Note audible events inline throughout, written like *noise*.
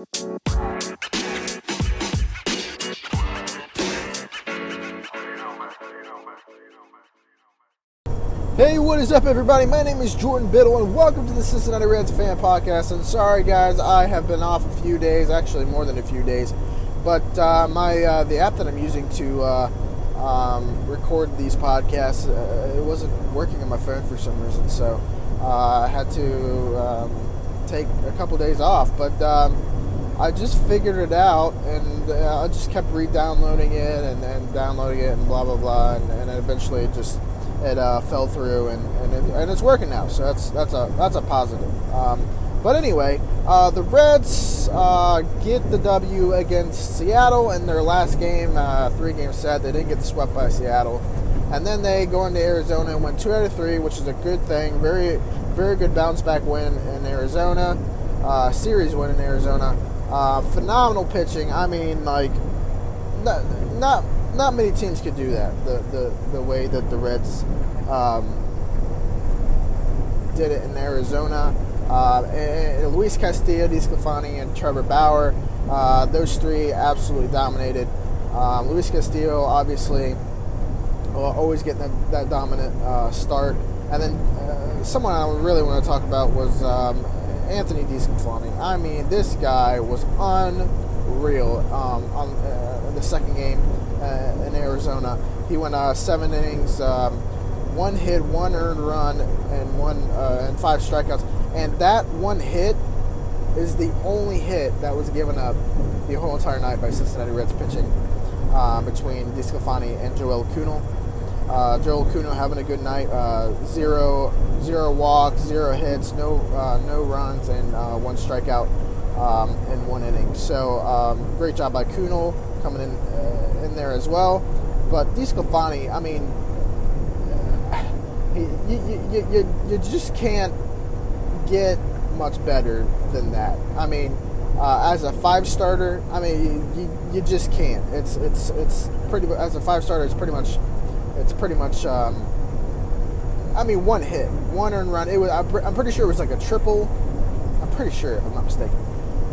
Hey, what is up, everybody? My name is Jordan Biddle, and welcome to the Cincinnati Reds Fan Podcast. And sorry, guys, I have been off a few days, actually more than a few days. But uh, my uh, the app that I'm using to uh, um, record these podcasts uh, it wasn't working on my phone for some reason, so uh, I had to um, take a couple days off. But um, I just figured it out, and uh, I just kept re-downloading it and, and downloading it and blah blah blah, and, and eventually it just it uh, fell through and and, it, and, it's working now. So that's that's a that's a positive. Um, but anyway, uh, the Reds uh, get the W against Seattle in their last game, uh, three game set. They didn't get swept by Seattle, and then they go into Arizona and win two out of three, which is a good thing. Very very good bounce back win in Arizona, uh, series win in Arizona. Uh, phenomenal pitching. I mean, like not not not many teams could do that. The the, the way that the Reds um, did it in Arizona. Uh, and, and Luis Castillo, DeSclafani, and Trevor Bauer, uh, those three absolutely dominated. Um, Luis Castillo, obviously, always getting that, that dominant uh, start. And then uh, someone I really want to talk about was um, Anthony DeSclafani. I mean, this guy was unreal um, on uh, the second game uh, in Arizona. He went uh, seven innings, um, one hit, one earned run, and one uh, and five strikeouts. And that one hit is the only hit that was given up the whole entire night by Cincinnati Reds pitching uh, between DeSclafani and Joel Kuhnel. Uh, Joel Kuhnel having a good night. Uh, zero, zero walks, zero hits, no, uh, no runs, and uh, one strikeout um, in one inning. So um, great job by Kuhnel coming in uh, in there as well. But DeSclafani, I mean, *sighs* you, you, you, you just can't get much better than that. I mean, uh, as a five starter, I mean, you, you just can't. It's it's it's pretty as a five starter. It's pretty much it's pretty much. Um, I mean, one hit, one earned run. It was. I'm pretty sure it was like a triple. I'm pretty sure, if I'm not mistaken,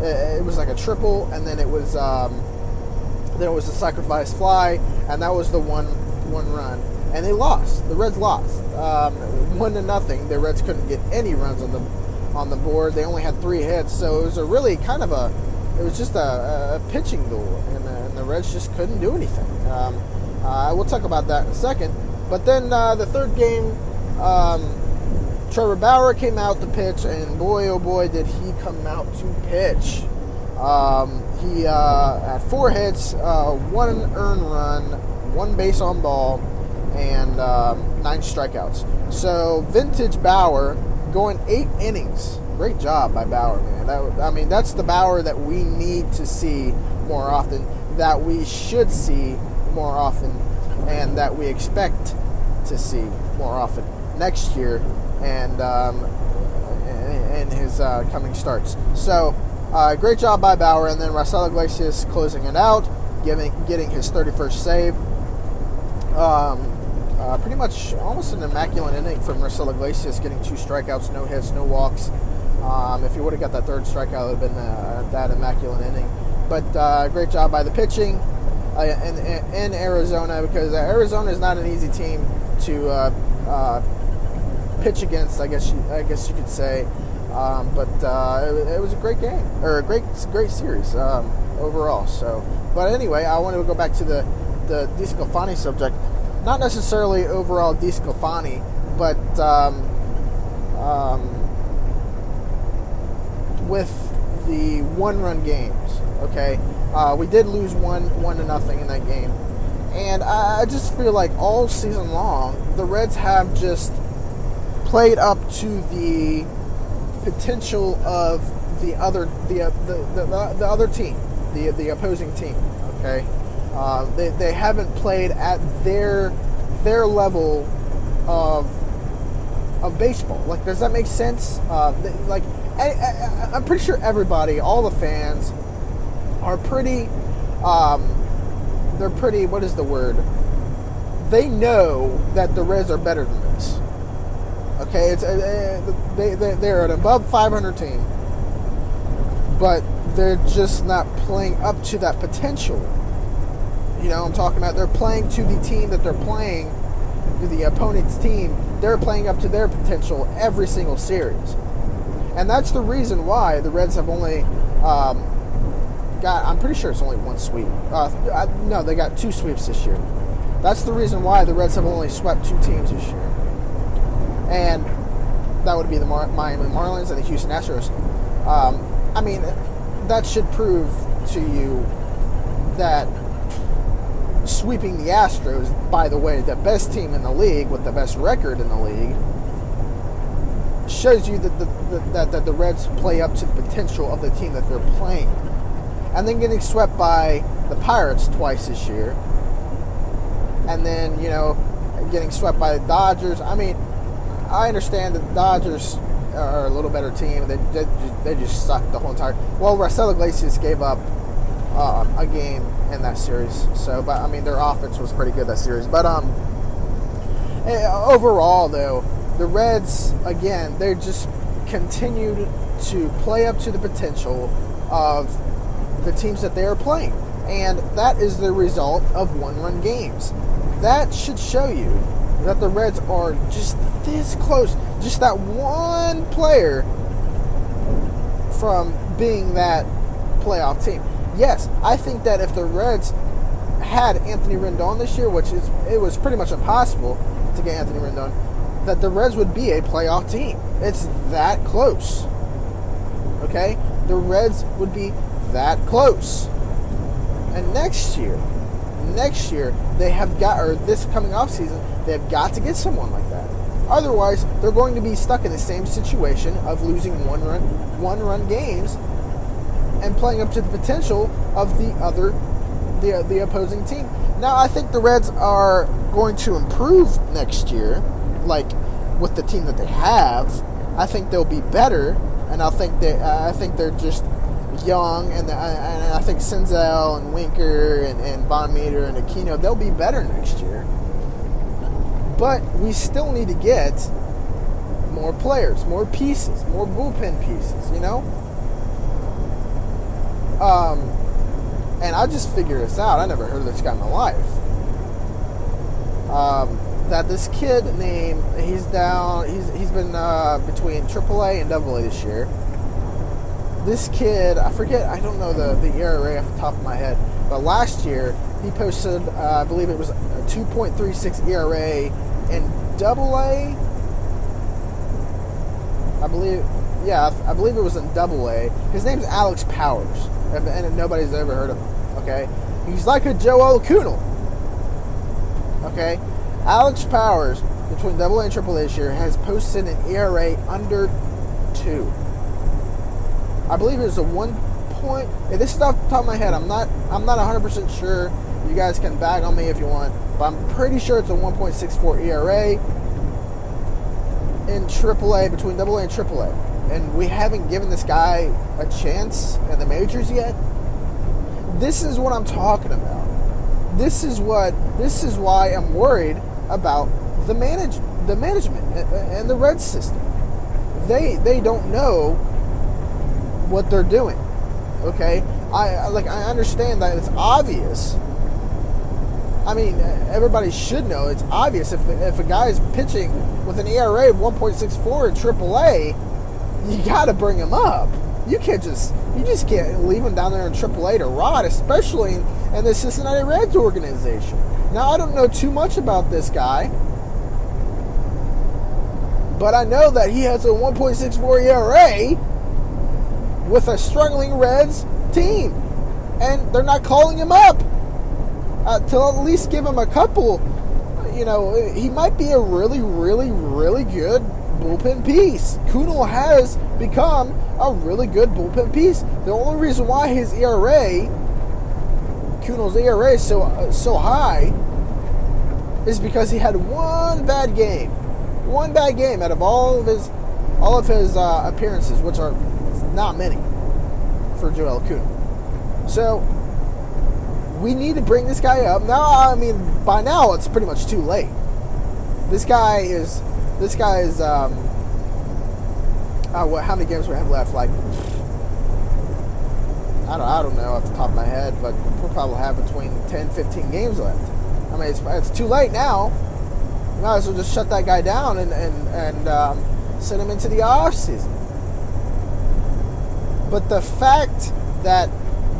it, was like a triple, and then it was. Um, then it was a sacrifice fly, and that was the one one run, and they lost. The Reds lost um, one to nothing. The Reds couldn't get any runs on the on the board. They only had three hits, so it was a really kind of a it was just a, a pitching duel, and the, and the, Reds just couldn't do anything. Um, uh, we'll talk about that in a second. But then uh, the third game, um, Trevor Bauer came out to pitch, and boy, oh boy, did he come out to pitch. Um, he uh, had four hits, uh, one earned run, one base on ball, and um, nine strikeouts. So vintage Bauer going eight innings. Great job by Bauer, man. That, I mean, that's the Bauer that we need to see more often, that we should see more often, and that we expect to see more often next year and um, in his uh, coming starts. So uh, great job by Bauer, and then Raisel Iglesias closing it out, giving, getting his 31st save. Um, uh, pretty much almost an immaculate inning from Raisel Iglesias, getting two strikeouts, no hits, no walks. Um, if he would have got that third strikeout, it would have been uh, that immaculate inning. But uh, great job by the pitching in, in, Arizona because Arizona is not an easy team to uh, pitch against. I guess you, I guess you could say. Um, but uh, it, it, was a great game or a great great series um, overall. So, but anyway, I want to go back to the the DeSclafani subject. Not necessarily overall DeSclafani, but um, um, with the one-run games. Okay, uh, we did lose one one to nothing in that game, and I, just feel like all season long the Reds have just played up to the potential of the other the uh, the, the, the, other team, the the opposing team. Okay, uh, they, they haven't played at their their level of of baseball. Like, does that make sense? Uh, they, like, I, I, I'm pretty sure everybody, all the fans, are pretty. Um, they're pretty. What is the word? They know that the Reds are better than this. Okay, it's uh, they, they they're an above 500 team, but they're just not playing up to that potential. You know, I'm talking about they're playing to the team that they're playing, to the opponent's team. They're playing up to their potential every single series, and that's the reason why the Reds have only um, got. I'm pretty sure it's only one sweep. Uh, no, they got two sweeps this year. That's the reason why the Reds have only swept two teams this year, and that would be the Mar- Miami Marlins and the Houston Astros. Um, I mean, that should prove to you that sweeping the Astros, by the way, the best team in the league with the best record in the league, shows you that the, the, that, that the Reds play up to the potential of the team that they're playing. And then getting swept by the Pirates twice this year. And then, you know, getting swept by the Dodgers. I mean, I understand that the Dodgers are a little better team. They, they, they just sucked the whole entire. Well, Raisel Iglesias gave up uh, a game in that series. So, but I mean, their offense was pretty good that series. But um, eh, overall though, the Reds again they just continued to play up to the potential of the teams that they are playing, and that is the result of one-run games. That should show you that the Reds are just this close, just that one player from being that playoff team yes, I think that if the Reds had Anthony Rendon this year, which is it was pretty much impossible to get Anthony Rendon, that the Reds would be a playoff team. It's that close. Okay? The Reds would be that close. And next year, next year they have got or this coming off season, they have got to get someone like that. Otherwise, they're going to be stuck in the same situation of losing one run one run games and playing up to the potential of the other the the opposing team. Now I think the Reds are going to improve next year, like with the team that they have. I think they'll be better, and I think they I think they're just young, and, the, and I think Senzel and Winker and, and VanMeter and Aquino they'll be better next year. But we still need to get more players, more pieces, more bullpen pieces. You know. Um, and I just figured this out. I never heard of this guy in my life. Um, that this kid named he's down. He's he's been uh, between AAA and AA this year. This kid, I forget. I don't know the the ERA off the top of my head, but last year he posted, uh, I believe it was a 2.36 ERA in double A. I believe, yeah, I believe it was in double A. His name's Alex Powers and nobody's ever heard of him. Okay, he's like a Joel Kuhnel. Okay, Alex Powers between Double A and Triple A this year has posted an ERA under two. I believe it was a one point. this is off the top of my head. I'm not. I'm not 100 percent sure. You guys can bag on me if you want, but I'm pretty sure it's a 1.64 ERA in AAA between AA and AAA and we haven't given this guy a chance in the majors yet. This is what I'm talking about. This is what this is why I'm worried about the manage the management and the red system. They they don't know what they're doing. Okay? I like I understand that it's obvious. I mean, everybody should know it's obvious if if a guy is pitching with an ERA of 1.64 in AAA you got to bring him up. You can't just you just can't leave him down there in AAA to rot, especially in, in the Cincinnati Reds organization. Now I don't know too much about this guy, but I know that he has a 1.64 ERA with a struggling Reds team, and they're not calling him up uh, to at least give him a couple. You know, he might be a really, really, really good bullpen piece. Kuhnel has become a really good bullpen piece. The only reason why his ERA, Kuhnel's ERA is so uh, so high, is because he had one bad game, one bad game out of all of his all of his uh, appearances, which are not many for Joel Kuhnel. So we need to bring this guy up now. I mean, by now it's pretty much too late. This guy is this guy is um, uh, what, how many games we have left? Like I don't, I don't know off the top of my head, but we'll probably have between 10, 15 games left. I mean, it's, it's too late now. You might as well just shut that guy down and and and um, send him into the off season. But the fact that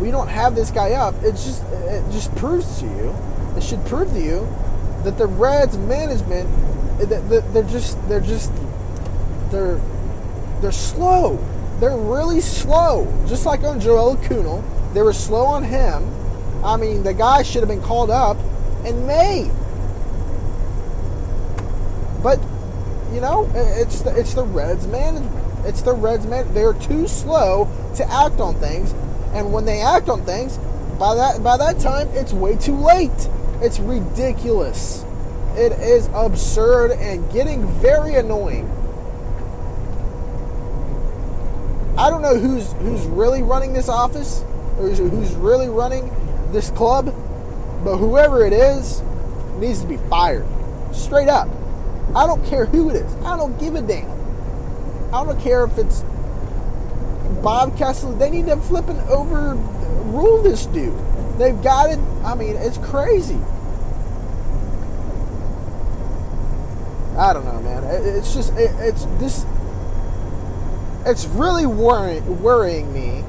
we don't have this guy up, it just it just proves to you, it should prove to you that the Reds management, they're just they're just they're they're slow. They're really slow. Just like on Joel Kuhnel, they were slow on him. I mean, the guy should have been called up in May. But you know, it's the, it's the Reds management. It's the Reds man. They're too slow to act on things, and when they act on things, by that by that time, it's way too late. It's ridiculous. It is absurd and getting very annoying. I don't know who's who's really running this office or who's really running this club, but whoever it is needs to be fired. Straight up. I don't care who it is. I don't give a damn. I don't care if it's Bob Kessel. They need to flip and overrule this dude. They've got it. I mean, it's crazy. I don't know, man. It's just it, it's this. It's really worrying worrying me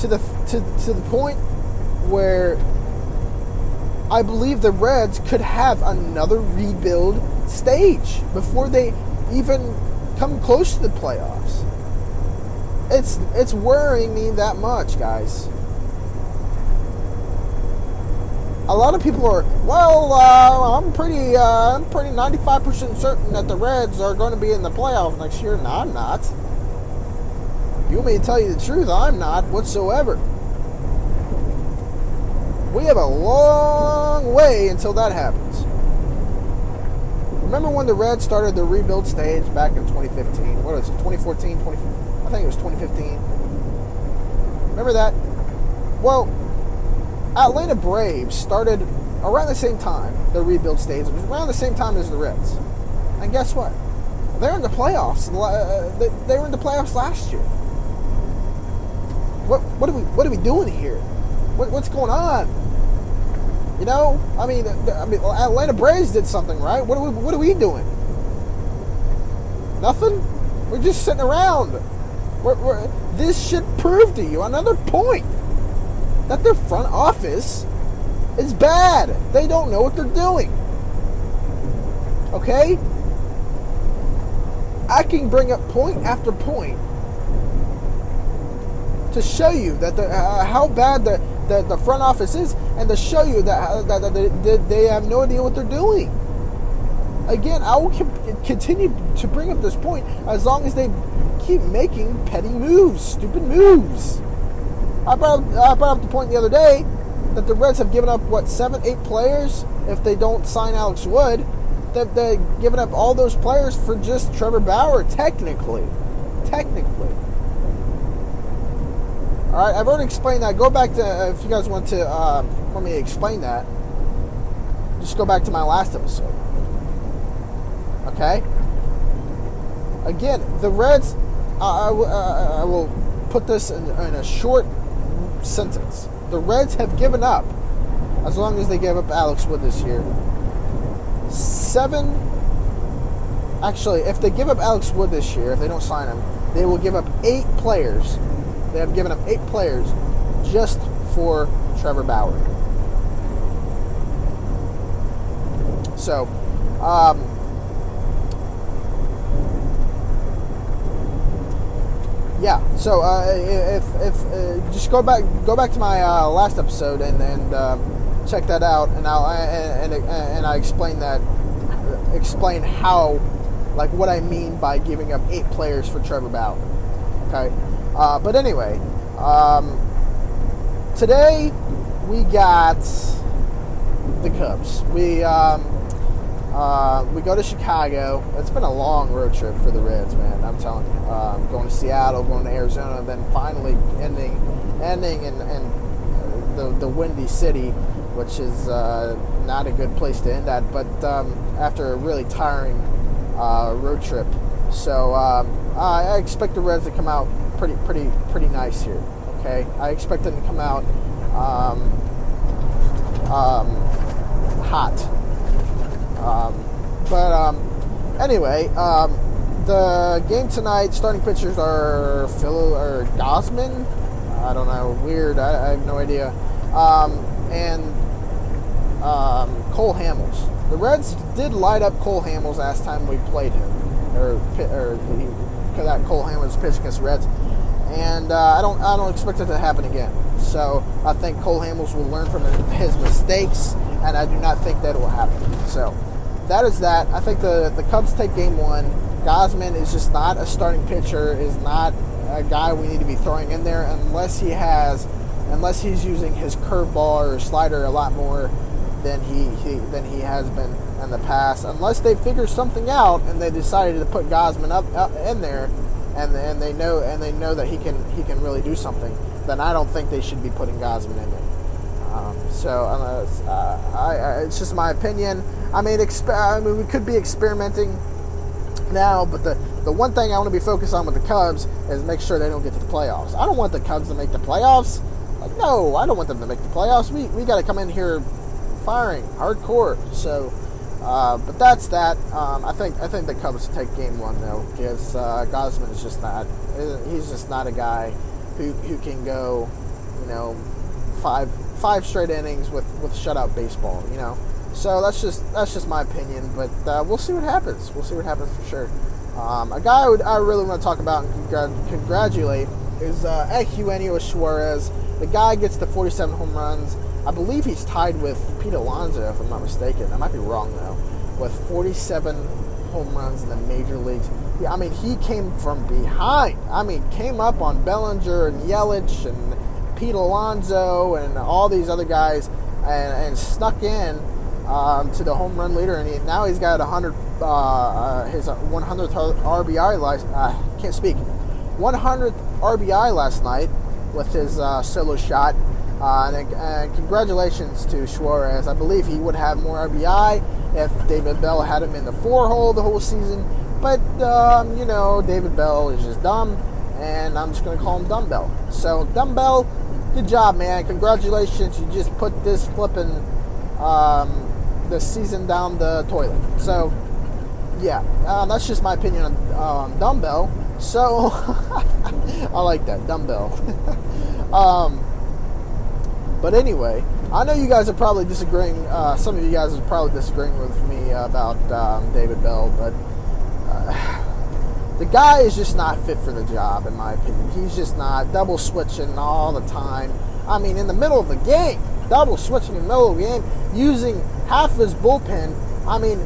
to the to to the point where I believe the Reds could have another rebuild stage before they even come close to the playoffs. It's it's worrying me that much, guys. a lot of people are, well, uh, I'm pretty, uh, I'm pretty 95% certain that the Reds are going to be in the playoffs next year. No, I'm not. You may tell you the truth? I'm not whatsoever. We have a long way until that happens. Remember when the Reds started the rebuild stage back in 2015? What was it, 2014, 20, I think it was 2015. Remember that? Well, Atlanta Braves started around the same time, the rebuild stage. It was around the same time as the Reds. And guess what? They're in the playoffs. Uh, they were in the playoffs last year. What, what, are, we, what are we doing here? What, what's going on? You know, I mean, I mean, Atlanta Braves did something right. What are we, what are we doing? Nothing. We're just sitting around. We're, we're, this should prove to you another point that their front office is bad. They don't know what they're doing. Okay? I can bring up point after point to show you that the, uh, how bad the, the, the, front office is and to show you that, that, that they, they, have no idea what they're doing. Again, I will continue to bring up this point as long as they keep making petty moves, stupid moves. I brought, up, I brought up the point the other day that the Reds have given up, what, seven, eight players if they don't sign Alex Wood. That they've given up all those players for just Trevor Bauer, technically. Technically. All right, I've already explained that. Go back to, uh, if you guys want to, uh, want me to explain that, just go back to my last episode. Okay? Again, the Reds, uh, I, uh, I will put this in, in a short sentence. The Reds have given up, as long as they gave up Alex Wood this year, seven. Actually, if they give up Alex Wood this year, if they don't sign him, they will give up eight players. They have given up eight players just for Trevor Bauer. So, um, yeah. So uh, if if uh, just go back go back to my uh, last episode and and um, check that out, and I'll and, and, and I explain that explain how like what I mean by giving up eight players for Trevor Bauer. Okay. Uh, but anyway, um, today we got the Cubs. We um, uh, we go to Chicago. It's been a long road trip for the Reds, man. I'm telling you. Um, going to Seattle, going to Arizona, and then finally ending, ending in, in the the Windy City, which is uh, not a good place to end at. But um, after a really tiring uh, road trip, so um, I expect the Reds to come out pretty pretty pretty nice here. Okay, I expect them to come out um, um, hot. Um, but um, anyway, um, the game tonight, starting pitchers are Phil or Gausman. I don't know, weird. I, I have no idea. Um, and Cole Hamels. The Reds did light up Cole Hamels last time we played him, or or because that Cole Hamels pitched against the Reds, and uh, I don't I don't expect it to happen again. So I think Cole Hamels will learn from his mistakes, and I do not think that will happen. So that is that. I think the the Cubs take game one. Gausman is just not a starting pitcher. Is not a guy we need to be throwing in there unless he has, unless he's using his curveball or slider a lot more than he, he than he has been in the past. Unless they figure something out and they decided to put Gausman up, up in there, and and they know and they know that he can he can really do something, then I don't think they should be putting Gausman in there. Um, so uh, I, I, it's just my opinion. I mean, exp- I mean, we could be experimenting now, but the, the one thing I want to be focused on with the Cubs is make sure they don't get to the playoffs. I don't want the Cubs to make the playoffs. Like, no, I don't want them to make the playoffs. We, we got to come in here firing hardcore. So, uh, but that's that. Um, I think I think the Cubs take game one though because uh, Gausman is just not he's just not a guy who, who can go you know five five straight innings with with shutout baseball. You know, so that's just that's just my opinion. But uh, we'll see what happens. We'll see what happens for sure. Um, a guy I, would, I really want to talk about and congr- congratulate is uh, Eugenio Suarez. The guy gets the 47 home runs. I believe he's tied with Pete Alonso, if I'm not mistaken. I might be wrong though. With 47 home runs in the major leagues. I mean, he came from behind. I mean, came up on Bellinger and Yelich and Pete Alonso and all these other guys and, and snuck in um, to the home run leader. And he, now he's got 100, uh, uh, his 100th RBI. Last, uh, can't speak. 100th RBI last night with his uh, solo shot. Uh, and, and, congratulations to Suarez. I believe he would have more RBI if David Bell had him in the four hole the whole season. But, um, you know, David Bell is just dumb, and I'm just going to call him Dumbbell. So, Dumbbell, good job, man. Congratulations. You just put this flipping um, the season down the toilet. So, yeah, uh, that's just my opinion on um, Dumbbell. So, *laughs* I like that, Dumbbell. *laughs* um, but anyway, I know you guys are probably disagreeing. Uh, some of you guys are probably disagreeing with me about um, David Bell, but uh, *sighs* the guy is just not fit for the job, in my opinion. He's just not double switching all the time. I mean, in the middle of the game, double switching in the middle of the game, using half his bullpen. I mean,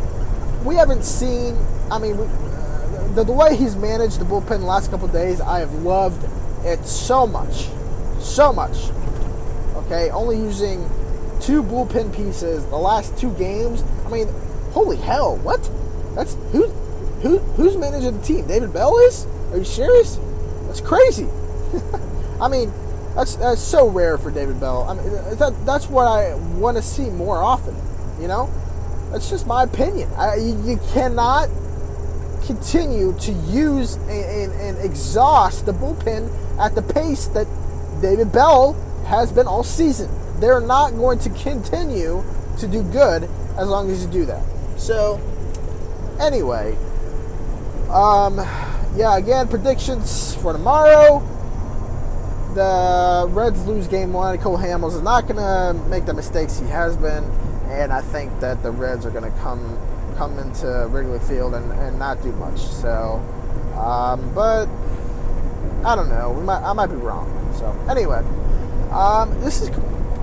we haven't seen. I mean, uh, the, the way he's managed the bullpen the last couple days, I have loved it so much, so much okay? Only using two bullpen pieces the last two games. I mean, holy hell, what? That's who who who's managing the team? David Bell is? Are you serious? That's crazy. *laughs* I mean, that's that's so rare for David Bell. I mean, that, that's what I want to see more often. You know, that's just my opinion. I, you, you cannot continue to use and, and, and exhaust the bullpen at the pace that David Bell has been all season. They're not going to continue to do good as long as you do that. So, anyway, um, yeah, again, predictions for tomorrow. The Reds lose game one. Cole Hamels is not going to make the mistakes he has been, and I think that the Reds are going to come come into Wrigley Field and, and not do much. So, um, but I don't know. We might I might be wrong. So anyway. Um, this is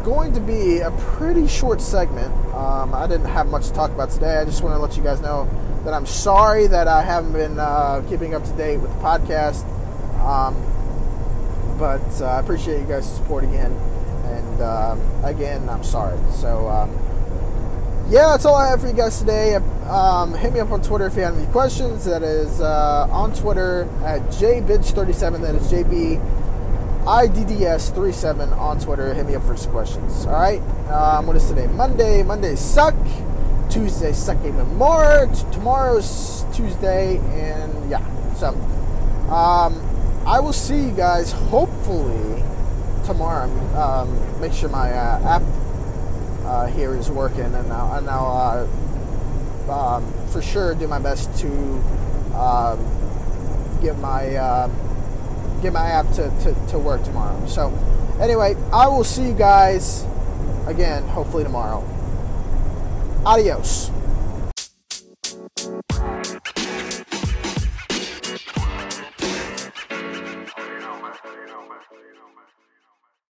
going to be a pretty short segment. Um, I didn't have much to talk about today. I just want to let you guys know that I'm sorry that I haven't been uh, keeping up to date with the podcast. Um, but uh, I appreciate you guys' support again. And um, again, I'm sorry. So, um, yeah, that's all I have for you guys today. Um, hit me up on Twitter if you have any questions. That is uh, on Twitter at jbidge37. That is JB IDDS37 on Twitter. Hit me up for some questions. All right. Um, what is today? Monday. Mondays suck. Tuesday suck even more. T- tomorrow's Tuesday, and yeah. So, um, I will see you guys hopefully tomorrow. Um, make sure my uh, app uh, here is working, and I'll, and I'll uh, um, for sure do my best to um, get my uh, get my app to, to, to work tomorrow. So, anyway, I will see you guys again hopefully tomorrow. Adios.